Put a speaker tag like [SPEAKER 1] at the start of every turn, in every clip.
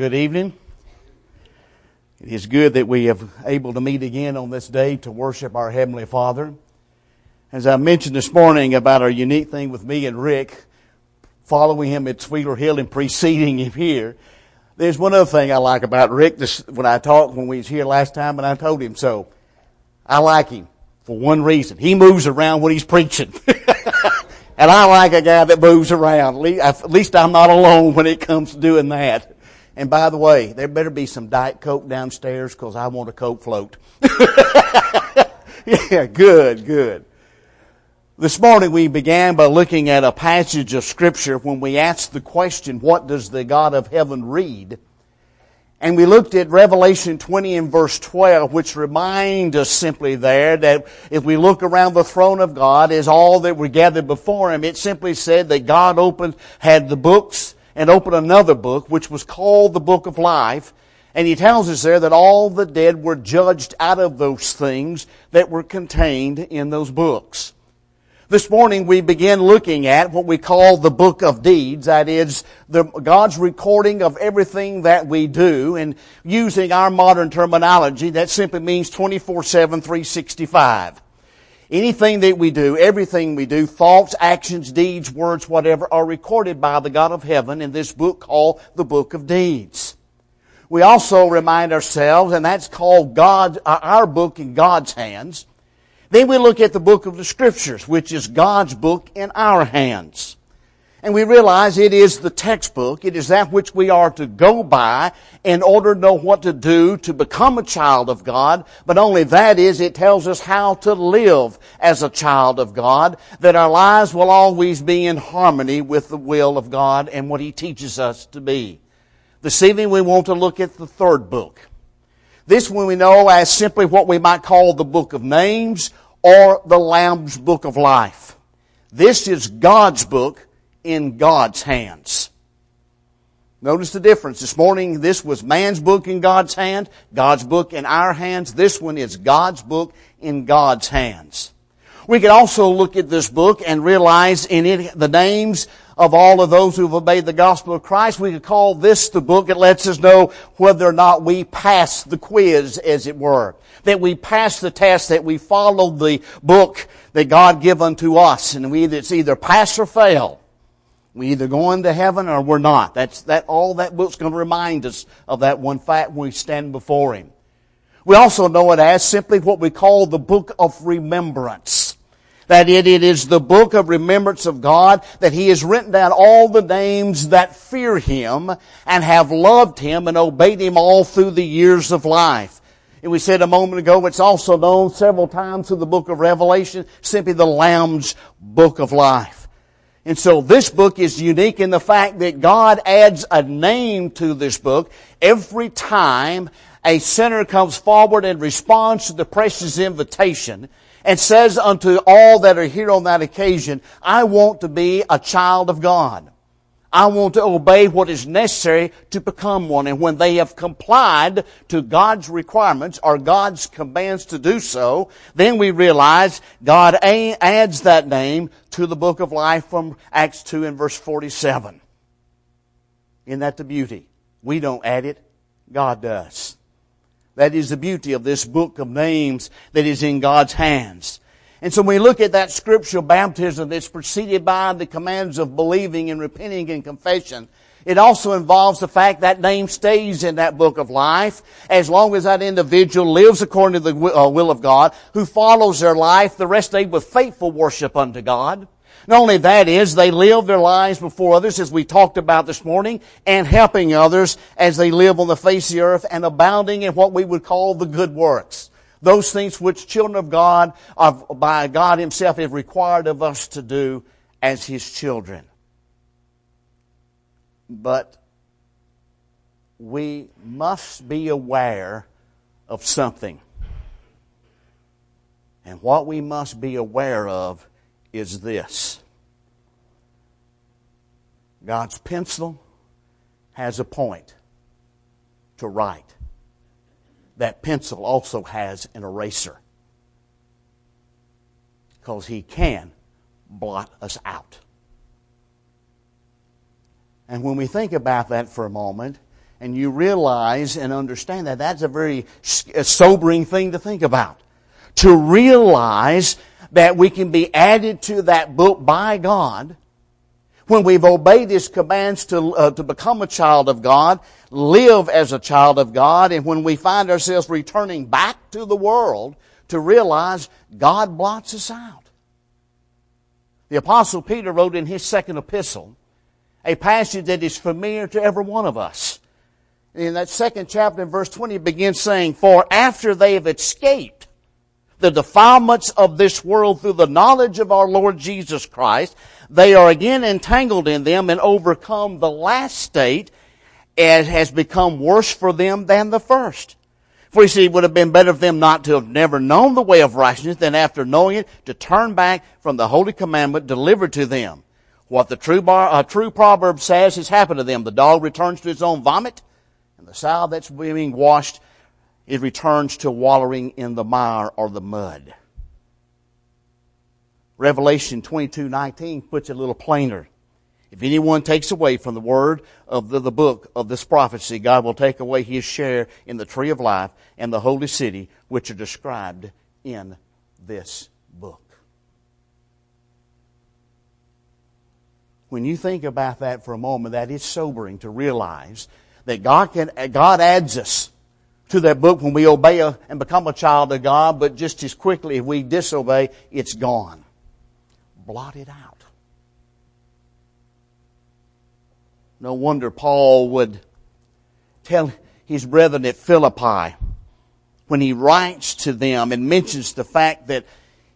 [SPEAKER 1] good evening. It is good that we have able to meet again on this day to worship our Heavenly Father. As I mentioned this morning about our unique thing with me and Rick, following him at Sweeter Hill and preceding him here, there's one other thing I like about Rick. This, when I talked when we was here last time, and I told him so. I like him for one reason. He moves around when he's preaching. and I like a guy that moves around. At least I'm not alone when it comes to doing that. And by the way, there better be some Diet Coke downstairs because I want a Coke float. yeah, good, good. This morning we began by looking at a passage of scripture when we asked the question, what does the God of heaven read? And we looked at Revelation 20 and verse 12, which remind us simply there that if we look around the throne of God as all that were gathered before Him, it simply said that God opened, had the books and opened another book, which was called the book of life. And He tells us there that all the dead were judged out of those things that were contained in those books. This morning we begin looking at what we call the book of deeds. That is the, God's recording of everything that we do and using our modern terminology, that simply means 24-7, 365. Anything that we do, everything we do, thoughts, actions, deeds, words, whatever, are recorded by the God of heaven in this book called the book of deeds. We also remind ourselves, and that's called God, uh, our book in God's hands, then we look at the book of the scriptures, which is God's book in our hands. And we realize it is the textbook. It is that which we are to go by in order to know what to do to become a child of God. But only that is, it tells us how to live as a child of God, that our lives will always be in harmony with the will of God and what He teaches us to be. This evening we want to look at the third book. This one we know as simply what we might call the book of names or the Lamb's book of life. This is God's book in God's hands. Notice the difference. This morning, this was man's book in God's hand, God's book in our hands. This one is God's book in God's hands. We can also look at this book and realize in it the names of all of those who have obeyed the gospel of Christ. We could call this the book It lets us know whether or not we pass the quiz, as it were. That we pass the test, that we followed the book that God give unto us. And we, it's either pass or fail. We either go into heaven or we're not. That's, that, all that book's going to remind us of that one fact when we stand before Him. We also know it as simply what we call the book of remembrance that it, it is the book of remembrance of God, that He has written down all the names that fear Him and have loved Him and obeyed Him all through the years of life. And we said a moment ago, it's also known several times through the book of Revelation, simply the Lamb's book of life. And so this book is unique in the fact that God adds a name to this book every time a sinner comes forward and responds to the precious invitation and says unto all that are here on that occasion, I want to be a child of God. I want to obey what is necessary to become one. And when they have complied to God's requirements or God's commands to do so, then we realize God adds that name to the book of life from Acts 2 and verse 47. Isn't that the beauty? We don't add it. God does. That is the beauty of this book of names that is in God's hands. And so when we look at that scriptural baptism that's preceded by the commands of believing and repenting and confession, it also involves the fact that name stays in that book of life as long as that individual lives according to the uh, will of God, who follows their life the rest of day with faithful worship unto God. Not only that is, they live their lives before others, as we talked about this morning, and helping others as they live on the face of the earth and abounding in what we would call the good works. Those things which children of God, are, by God Himself, have required of us to do as His children. But we must be aware of something. And what we must be aware of is this God's pencil has a point to write. That pencil also has an eraser because he can blot us out. And when we think about that for a moment, and you realize and understand that that's a very sobering thing to think about. To realize that we can be added to that book by God when we've obeyed His commands to, uh, to become a child of God, live as a child of God, and when we find ourselves returning back to the world to realize God blots us out. The apostle Peter wrote in his second epistle a passage that is familiar to every one of us. In that second chapter in verse 20 it begins saying, For after they have escaped the defilements of this world through the knowledge of our Lord Jesus Christ, they are again entangled in them and overcome the last state as has become worse for them than the first. For you see, it would have been better for them not to have never known the way of righteousness than after knowing it to turn back from the holy commandment delivered to them. What the true, bar, uh, true proverb says has happened to them. The dog returns to his own vomit, and the sow that's being washed, it returns to wallowing in the mire or the mud. Revelation 22:19 puts it a little plainer. If anyone takes away from the word of the, the, book of this prophecy, God will take away his share in the tree of life and the holy city, which are described in this book. When you think about that for a moment, that is sobering to realize that God can, God adds us to that book when we obey and become a child of God, but just as quickly if we disobey, it's gone. Blotted out. No wonder Paul would tell his brethren at Philippi when he writes to them and mentions the fact that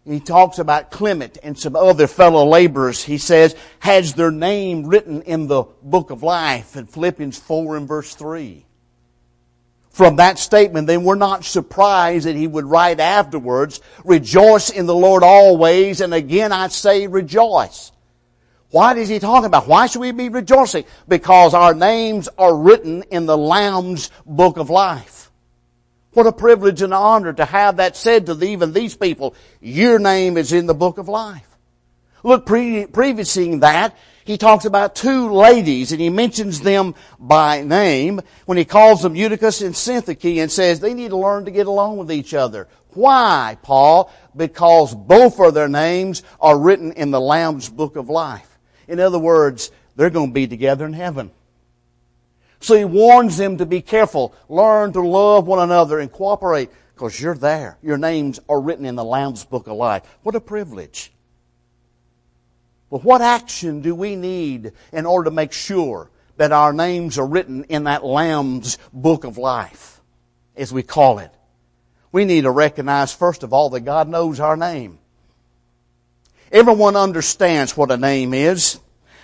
[SPEAKER 1] he talks about Clement and some other fellow laborers. He says, has their name written in the book of life in Philippians 4 and verse 3. From that statement, then we're not surprised that he would write afterwards, rejoice in the Lord always, and again I say rejoice. Why is he talking about? Why should we be rejoicing? Because our names are written in the Lamb's book of life. What a privilege and honor to have that said to even these people. Your name is in the book of life. Look, pre- that, he talks about two ladies and he mentions them by name when he calls them Eutychus and Syntyche and says they need to learn to get along with each other. Why, Paul? Because both of their names are written in the Lamb's book of life. In other words, they're going to be together in heaven. So he warns them to be careful, learn to love one another and cooperate because you're there. Your names are written in the Lamb's Book of Life. What a privilege. But what action do we need in order to make sure that our names are written in that Lamb's Book of Life, as we call it? We need to recognize, first of all, that God knows our name. Everyone understands what a name is.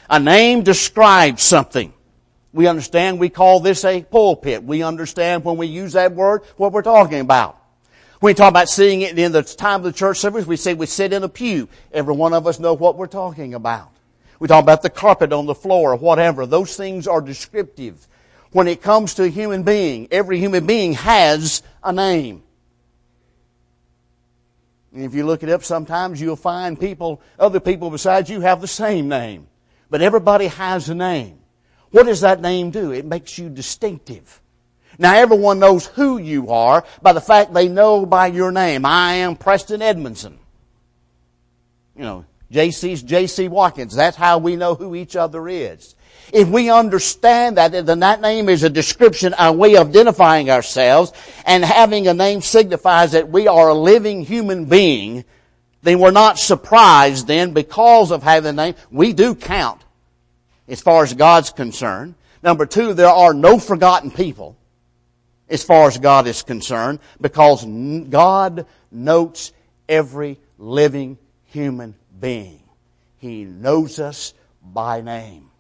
[SPEAKER 1] A name describes something. We understand we call this a pulpit. We understand when we use that word what we're talking about. When we talk about seeing it in the time of the church service, we say we sit in a pew. Every one of us know what we're talking about. We talk about the carpet on the floor or whatever. Those things are descriptive. When it comes to a human being, every human being has a name. And if you look it up, sometimes you'll find people, other people besides you have the same name. But everybody has a name. What does that name do? It makes you distinctive. Now everyone knows who you are by the fact they know by your name. I am Preston Edmondson. You know, JC's JC Watkins. That's how we know who each other is. If we understand that, then that name is a description, a way of identifying ourselves, and having a name signifies that we are a living human being, then we're not surprised then because of having a name. We do count as far as God's concerned. Number two, there are no forgotten people as far as God is concerned because God notes every living human being. He knows us by name.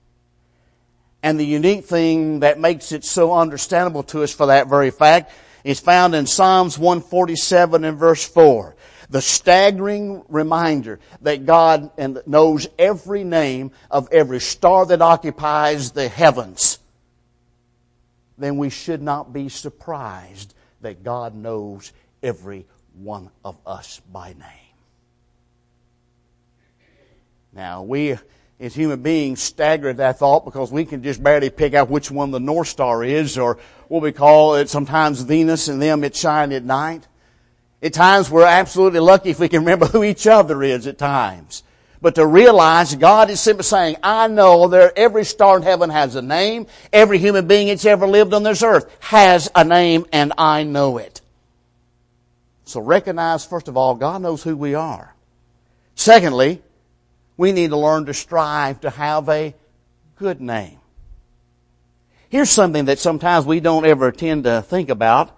[SPEAKER 1] And the unique thing that makes it so understandable to us for that very fact is found in Psalms 147 and verse 4. The staggering reminder that God knows every name of every star that occupies the heavens. Then we should not be surprised that God knows every one of us by name. Now we as human beings stagger at that thought because we can just barely pick out which one the North Star is or what we call it sometimes Venus and them it shine at night. At times we're absolutely lucky if we can remember who each other is at times. But to realize God is simply saying, I know that every star in heaven has a name. Every human being that's ever lived on this earth has a name and I know it. So recognize, first of all, God knows who we are. Secondly, we need to learn to strive to have a good name. Here's something that sometimes we don't ever tend to think about.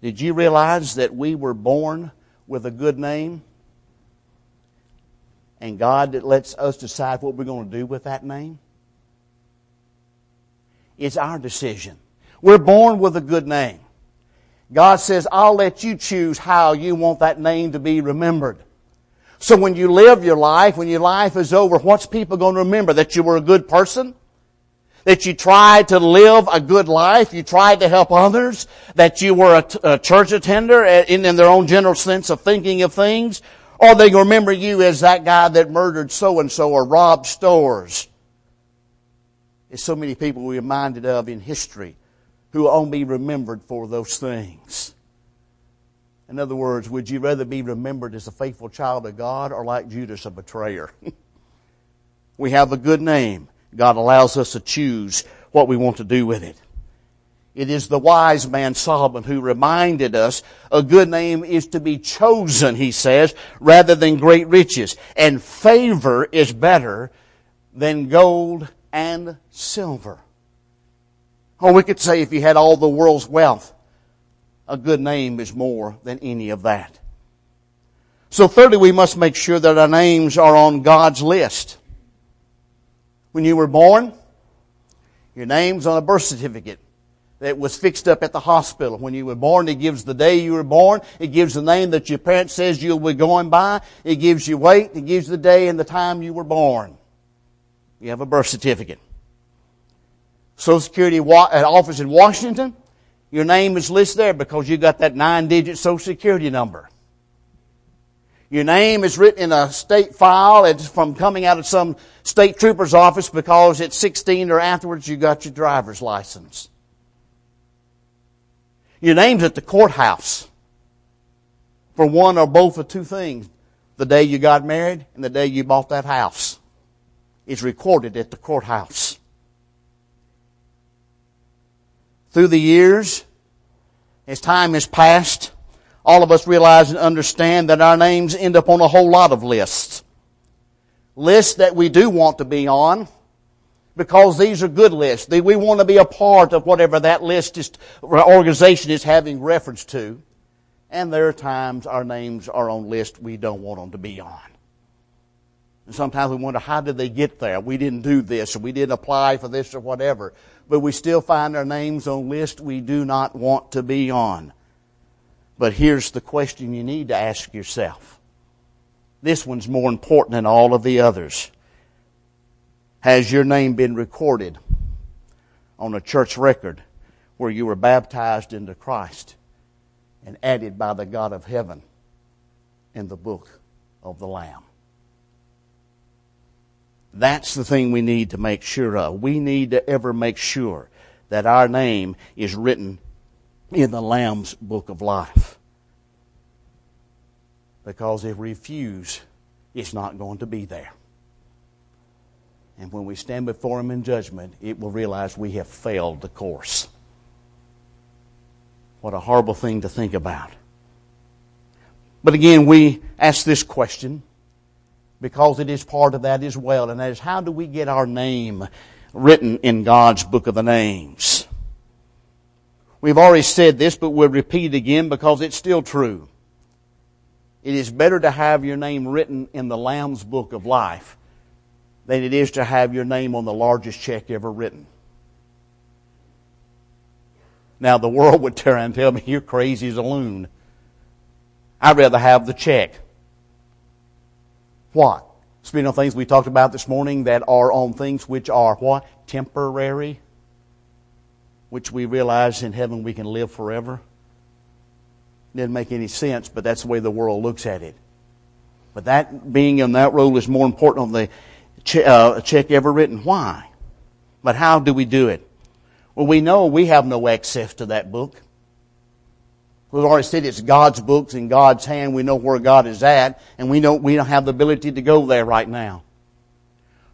[SPEAKER 1] Did you realize that we were born with a good name? And God that lets us decide what we're going to do with that name? It's our decision. We're born with a good name. God says, I'll let you choose how you want that name to be remembered. So when you live your life, when your life is over, what's people going to remember? That you were a good person? That you tried to live a good life? You tried to help others? That you were a, t- a church attender eh, in, in their own general sense of thinking of things? Or they remember you as that guy that murdered so and so or robbed stores? There's so many people we're reminded of in history who only be remembered for those things. In other words, would you rather be remembered as a faithful child of God or like Judas, a betrayer? we have a good name. God allows us to choose what we want to do with it. It is the wise man Solomon who reminded us a good name is to be chosen, he says, rather than great riches. And favor is better than gold and silver. Or we could say if you had all the world's wealth, a good name is more than any of that. So thirdly, we must make sure that our names are on God's list. When you were born, your name's on a birth certificate that was fixed up at the hospital. When you were born, it gives the day you were born. It gives the name that your parent says you'll be going by. It gives you weight. It gives the day and the time you were born. You have a birth certificate. Social Security uh, office in Washington, your name is listed there because you got that nine digit social security number. Your name is written in a state file. It's from coming out of some state trooper's office because at 16 or afterwards you got your driver's license. Your name's at the courthouse for one or both of two things. The day you got married and the day you bought that house. It's recorded at the courthouse. through the years, as time has passed, all of us realize and understand that our names end up on a whole lot of lists. Lists that we do want to be on, because these are good lists. We want to be a part of whatever that list is, organization is having reference to. And there are times our names are on lists we don't want them to be on. And sometimes we wonder, how did they get there? We didn't do this, or we didn't apply for this, or whatever but we still find our names on lists we do not want to be on. But here's the question you need to ask yourself. This one's more important than all of the others. Has your name been recorded on a church record where you were baptized into Christ and added by the God of heaven in the book of the Lamb? That's the thing we need to make sure of. We need to ever make sure that our name is written in the Lamb's book of life. Because if we refuse, it's not going to be there. And when we stand before Him in judgment, it will realize we have failed the course. What a horrible thing to think about. But again, we ask this question because it is part of that as well. And that is how do we get our name written in God's book of the names? We've already said this, but we'll repeat it again because it's still true. It is better to have your name written in the Lamb's book of life than it is to have your name on the largest check ever written. Now, the world would turn and tell me, you're crazy as a loon. I'd rather have the check. What? Speaking of things we talked about this morning that are on things which are what? Temporary. Which we realize in heaven we can live forever. Didn't make any sense, but that's the way the world looks at it. But that being in that role is more important on the che- uh, check ever written. Why? But how do we do it? Well, we know we have no access to that book. We've already said it's God's books in God's hand. We know where God is at, and we know we don't have the ability to go there right now.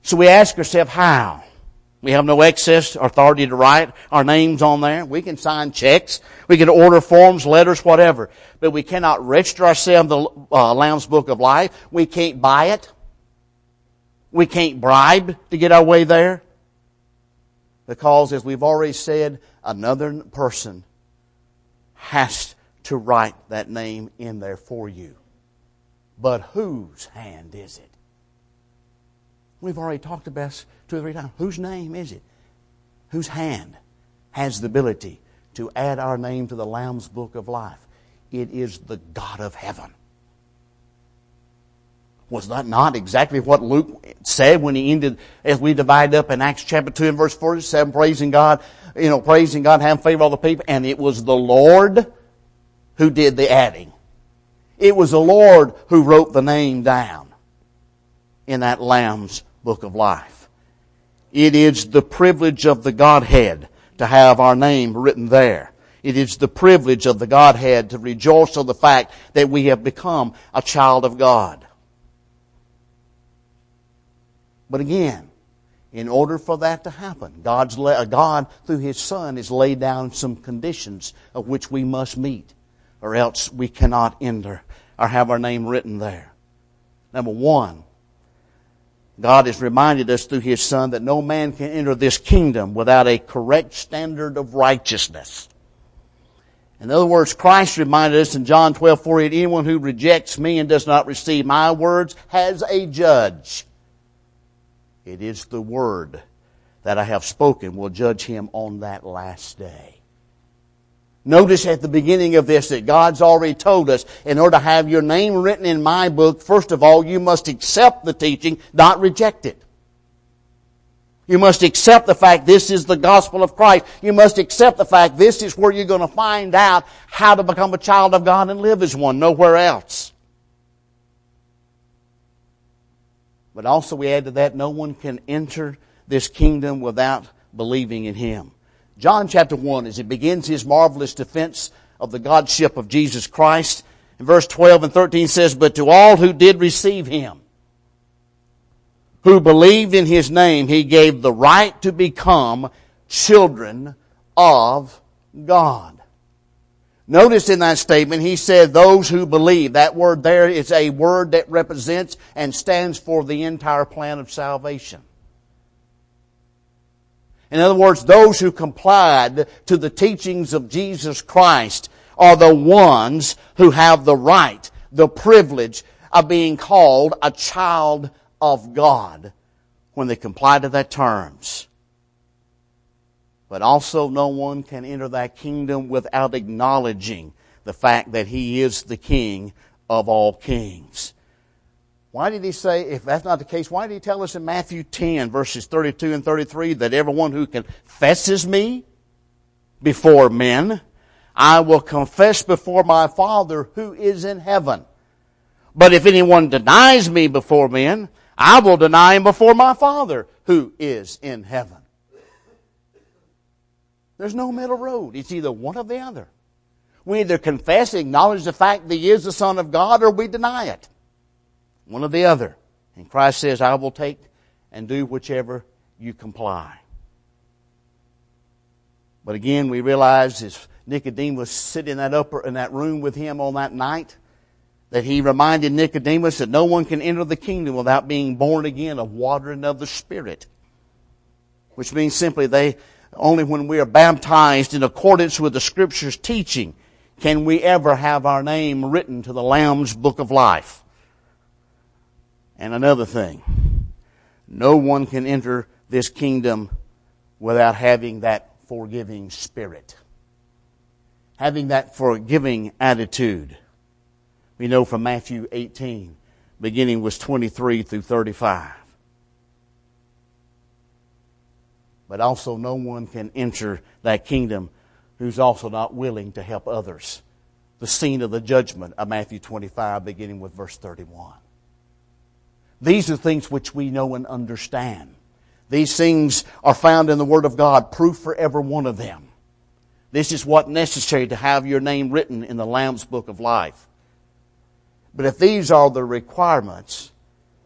[SPEAKER 1] So we ask ourselves, how? We have no access authority to write our names on there. We can sign checks. We can order forms, letters, whatever. But we cannot register ourselves the uh, Lamb's Book of Life. We can't buy it. We can't bribe to get our way there. Because, as we've already said, another person has to write that name in there for you. But whose hand is it? We've already talked about this two or three times. Whose name is it? Whose hand has the ability to add our name to the Lamb's book of life? It is the God of heaven. Was that not exactly what Luke said when he ended, as we divide up in Acts chapter 2 and verse 47, praising God, you know, praising God, having favor of all the people, and it was the Lord who did the adding. It was the Lord who wrote the name down in that Lamb's book of life. It is the privilege of the Godhead to have our name written there. It is the privilege of the Godhead to rejoice of the fact that we have become a child of God. But again, in order for that to happen, God's uh, God through His Son has laid down some conditions of which we must meet, or else we cannot enter or have our name written there. Number one, God has reminded us through His Son that no man can enter this kingdom without a correct standard of righteousness. In other words, Christ reminded us in John 12, 48, anyone who rejects me and does not receive my words has a judge. It is the word that I have spoken will judge him on that last day. Notice at the beginning of this that God's already told us in order to have your name written in my book, first of all, you must accept the teaching, not reject it. You must accept the fact this is the gospel of Christ. You must accept the fact this is where you're going to find out how to become a child of God and live as one, nowhere else. But also we add to that, no one can enter this kingdom without believing in Him. John chapter 1, as he begins his marvelous defense of the Godship of Jesus Christ, in verse 12 and 13 says, But to all who did receive Him, who believed in His name, He gave the right to become children of God. Notice in that statement, he said those who believe. That word there is a word that represents and stands for the entire plan of salvation. In other words, those who complied to the teachings of Jesus Christ are the ones who have the right, the privilege of being called a child of God when they comply to that terms. But also no one can enter that kingdom without acknowledging the fact that he is the king of all kings. Why did he say, if that's not the case, why did he tell us in Matthew 10 verses 32 and 33 that everyone who confesses me before men, I will confess before my Father who is in heaven. But if anyone denies me before men, I will deny him before my Father who is in heaven. There's no middle road. It's either one or the other. We either confess, acknowledge the fact that He is the Son of God, or we deny it. One or the other. And Christ says, I will take and do whichever you comply. But again, we realize as Nicodemus sitting in that upper in that room with him on that night, that he reminded Nicodemus that no one can enter the kingdom without being born again of water and of the Spirit. Which means simply they only when we are baptized in accordance with the Scripture's teaching can we ever have our name written to the Lamb's book of life. And another thing, no one can enter this kingdom without having that forgiving spirit. Having that forgiving attitude. We know from Matthew 18, beginning with 23 through 35. But also, no one can enter that kingdom who's also not willing to help others. The scene of the judgment of Matthew 25, beginning with verse 31. These are things which we know and understand. These things are found in the Word of God, proof for every one of them. This is what necessary to have your name written in the Lamb's Book of Life. But if these are the requirements,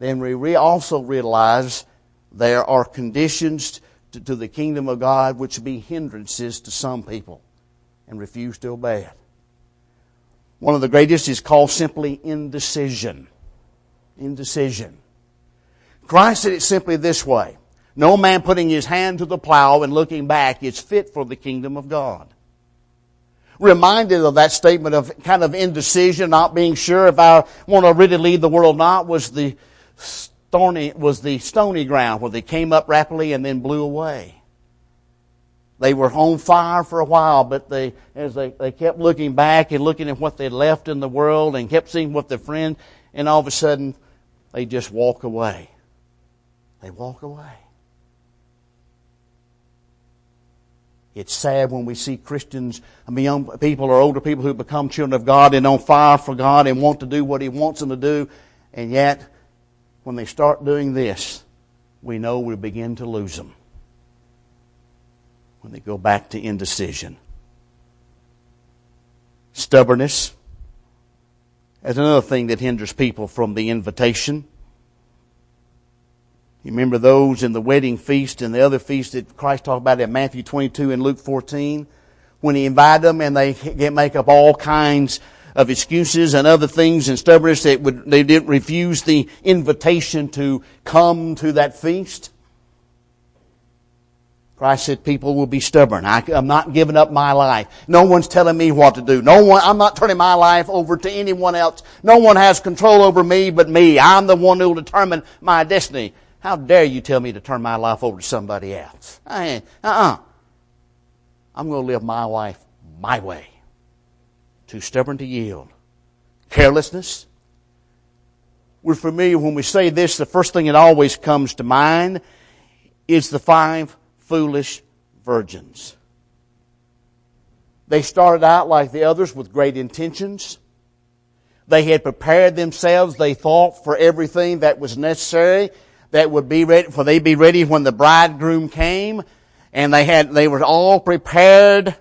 [SPEAKER 1] then we also realize there are conditions to, to the kingdom of God which be hindrances to some people and refuse to obey it. One of the greatest is called simply indecision. Indecision. Christ said it simply this way. No man putting his hand to the plow and looking back is fit for the kingdom of God. Reminded of that statement of kind of indecision, not being sure if I want to really lead the world or not, was the stony, was the stony ground where they came up rapidly and then blew away. They were on fire for a while, but they, as they, they kept looking back and looking at what they'd left in the world and kept seeing what their friend, and all of a sudden, they just walk away. They walk away. It's sad when we see Christians, I mean, young people or older people who become children of God and on fire for God and want to do what He wants them to do, and yet, when they start doing this, we know we begin to lose them. When they go back to indecision. Stubbornness is another thing that hinders people from the invitation. You remember those in the wedding feast and the other feast that Christ talked about in Matthew 22 and Luke 14? When he invited them and they make up all kinds of excuses and other things and stubbornness that would, they didn't refuse the invitation to come to that feast. Christ said people will be stubborn. I, am not giving up my life. No one's telling me what to do. No one, I'm not turning my life over to anyone else. No one has control over me but me. I'm the one who will determine my destiny. How dare you tell me to turn my life over to somebody else? I ain't, uh-uh. I'm going to live my life my way. Too stubborn to yield. Carelessness. We're familiar when we say this, the first thing that always comes to mind is the five foolish virgins. They started out like the others with great intentions. They had prepared themselves, they thought, for everything that was necessary that would be ready, for they'd be ready when the bridegroom came. And they had, they were all prepared,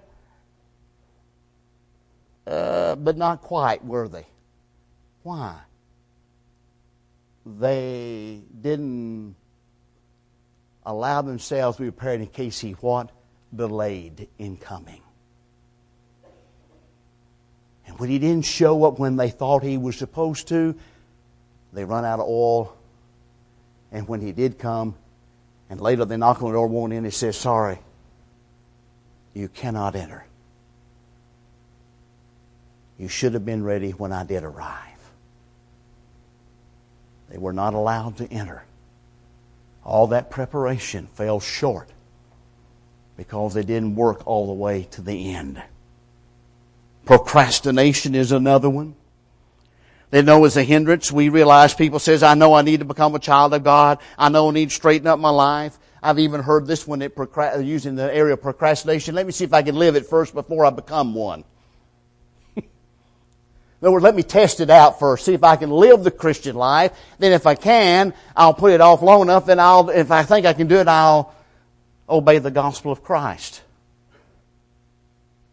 [SPEAKER 1] uh, but not quite, were they? Why? They didn't allow themselves to be prepared in case he what? Delayed in coming. And when he didn't show up when they thought he was supposed to, they run out of oil and when he did come, and later they knock on the door, won't in, he says, Sorry, you cannot enter. You should have been ready when I did arrive. They were not allowed to enter. All that preparation fell short because they didn't work all the way to the end. Procrastination is another one. They know it's a hindrance. We realize people says, I know I need to become a child of God. I know I need to straighten up my life. I've even heard this one at using the area of procrastination. Let me see if I can live it first before I become one. In other words, let me test it out first, see if I can live the Christian life. Then if I can, I'll put it off long enough, and I'll, if I think I can do it, I'll obey the gospel of Christ.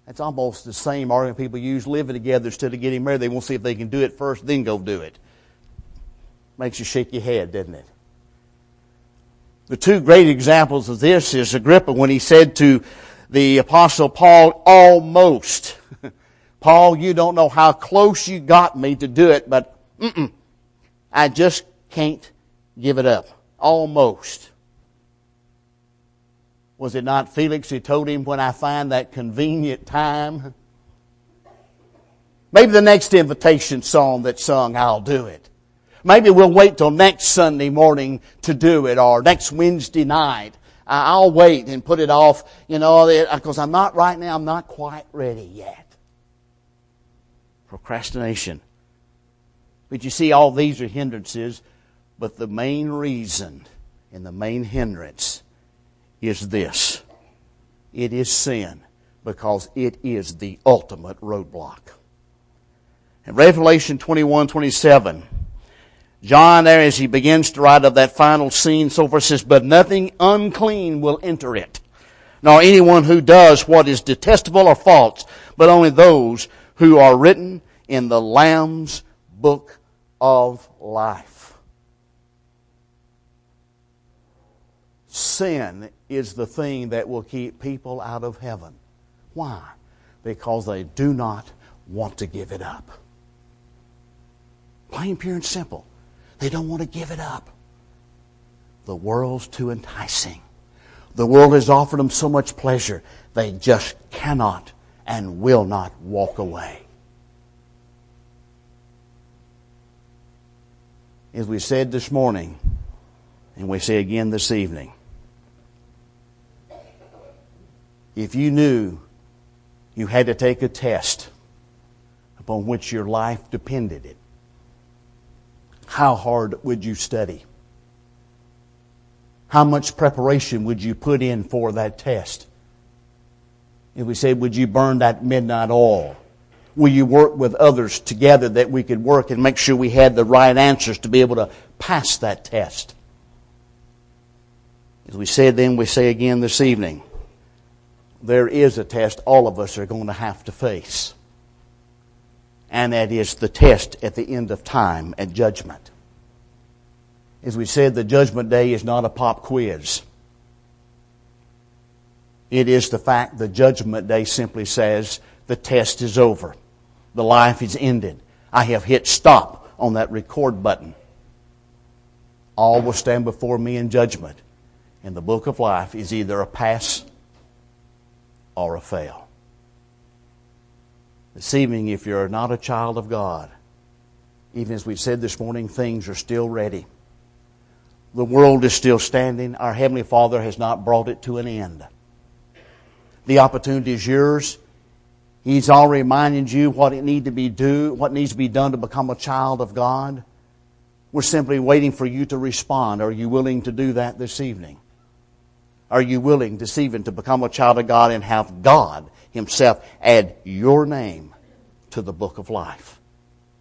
[SPEAKER 1] It's almost the same argument people use living together instead of getting married. They won't see if they can do it first, then go do it. Makes you shake your head, doesn't it? The two great examples of this is Agrippa when he said to the apostle Paul, almost. Paul, you don't know how close you got me to do it, but I just can't give it up. Almost. Was it not Felix who told him, when I find that convenient time? Maybe the next invitation song that's sung, I'll do it. Maybe we'll wait till next Sunday morning to do it or next Wednesday night. I'll wait and put it off, you know, because I'm not right now, I'm not quite ready yet. Procrastination. But you see, all these are hindrances, but the main reason and the main hindrance is this it is sin because it is the ultimate roadblock. In Revelation 21 27, John there as he begins to write of that final scene, so forth says, but nothing unclean will enter it, nor anyone who does what is detestable or false, but only those who are written in the Lamb's book of life. Sin is the thing that will keep people out of heaven. Why? Because they do not want to give it up. Plain, pure, and simple. They don't want to give it up. The world's too enticing. The world has offered them so much pleasure, they just cannot and will not walk away. As we said this morning, and we say again this evening, if you knew you had to take a test upon which your life depended it, how hard would you study? How much preparation would you put in for that test? If we said, would you burn that midnight oil? Will you work with others together that we could work and make sure we had the right answers to be able to pass that test? As we said then, we say again this evening, there is a test all of us are going to have to face and that is the test at the end of time and judgment. As we said, the judgment day is not a pop quiz. It is the fact the judgment day simply says the test is over. The life is ended. I have hit stop on that record button. All will stand before me in judgment. And the book of life is either a pass or a fail. This evening, if you're not a child of God, even as we said this morning, things are still ready. The world is still standing. Our Heavenly Father has not brought it to an end. The opportunity is yours. He's already reminded you what it need to be do, what needs to be done to become a child of God. We're simply waiting for you to respond. Are you willing to do that this evening? Are you willing this evening to become a child of God and have God Himself add your name to the book of life.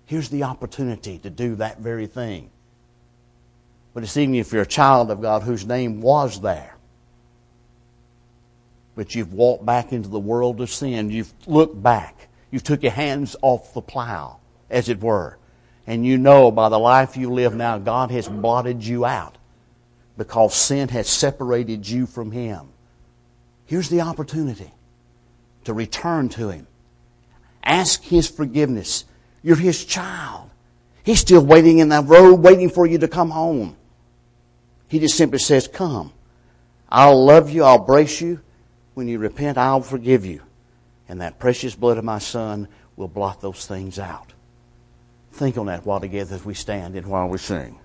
[SPEAKER 1] Here's the opportunity to do that very thing. But it's even if you're a child of God whose name was there, but you've walked back into the world of sin, you've looked back, you've took your hands off the plow, as it were, and you know by the life you live now, God has blotted you out because sin has separated you from Him. Here's the opportunity to return to Him. Ask His forgiveness. You're His child. He's still waiting in that road, waiting for you to come home. He just simply says, Come. I'll love you. I'll brace you. When you repent, I'll forgive you. And that precious blood of my Son will blot those things out. Think on that while together as we stand and while we sing.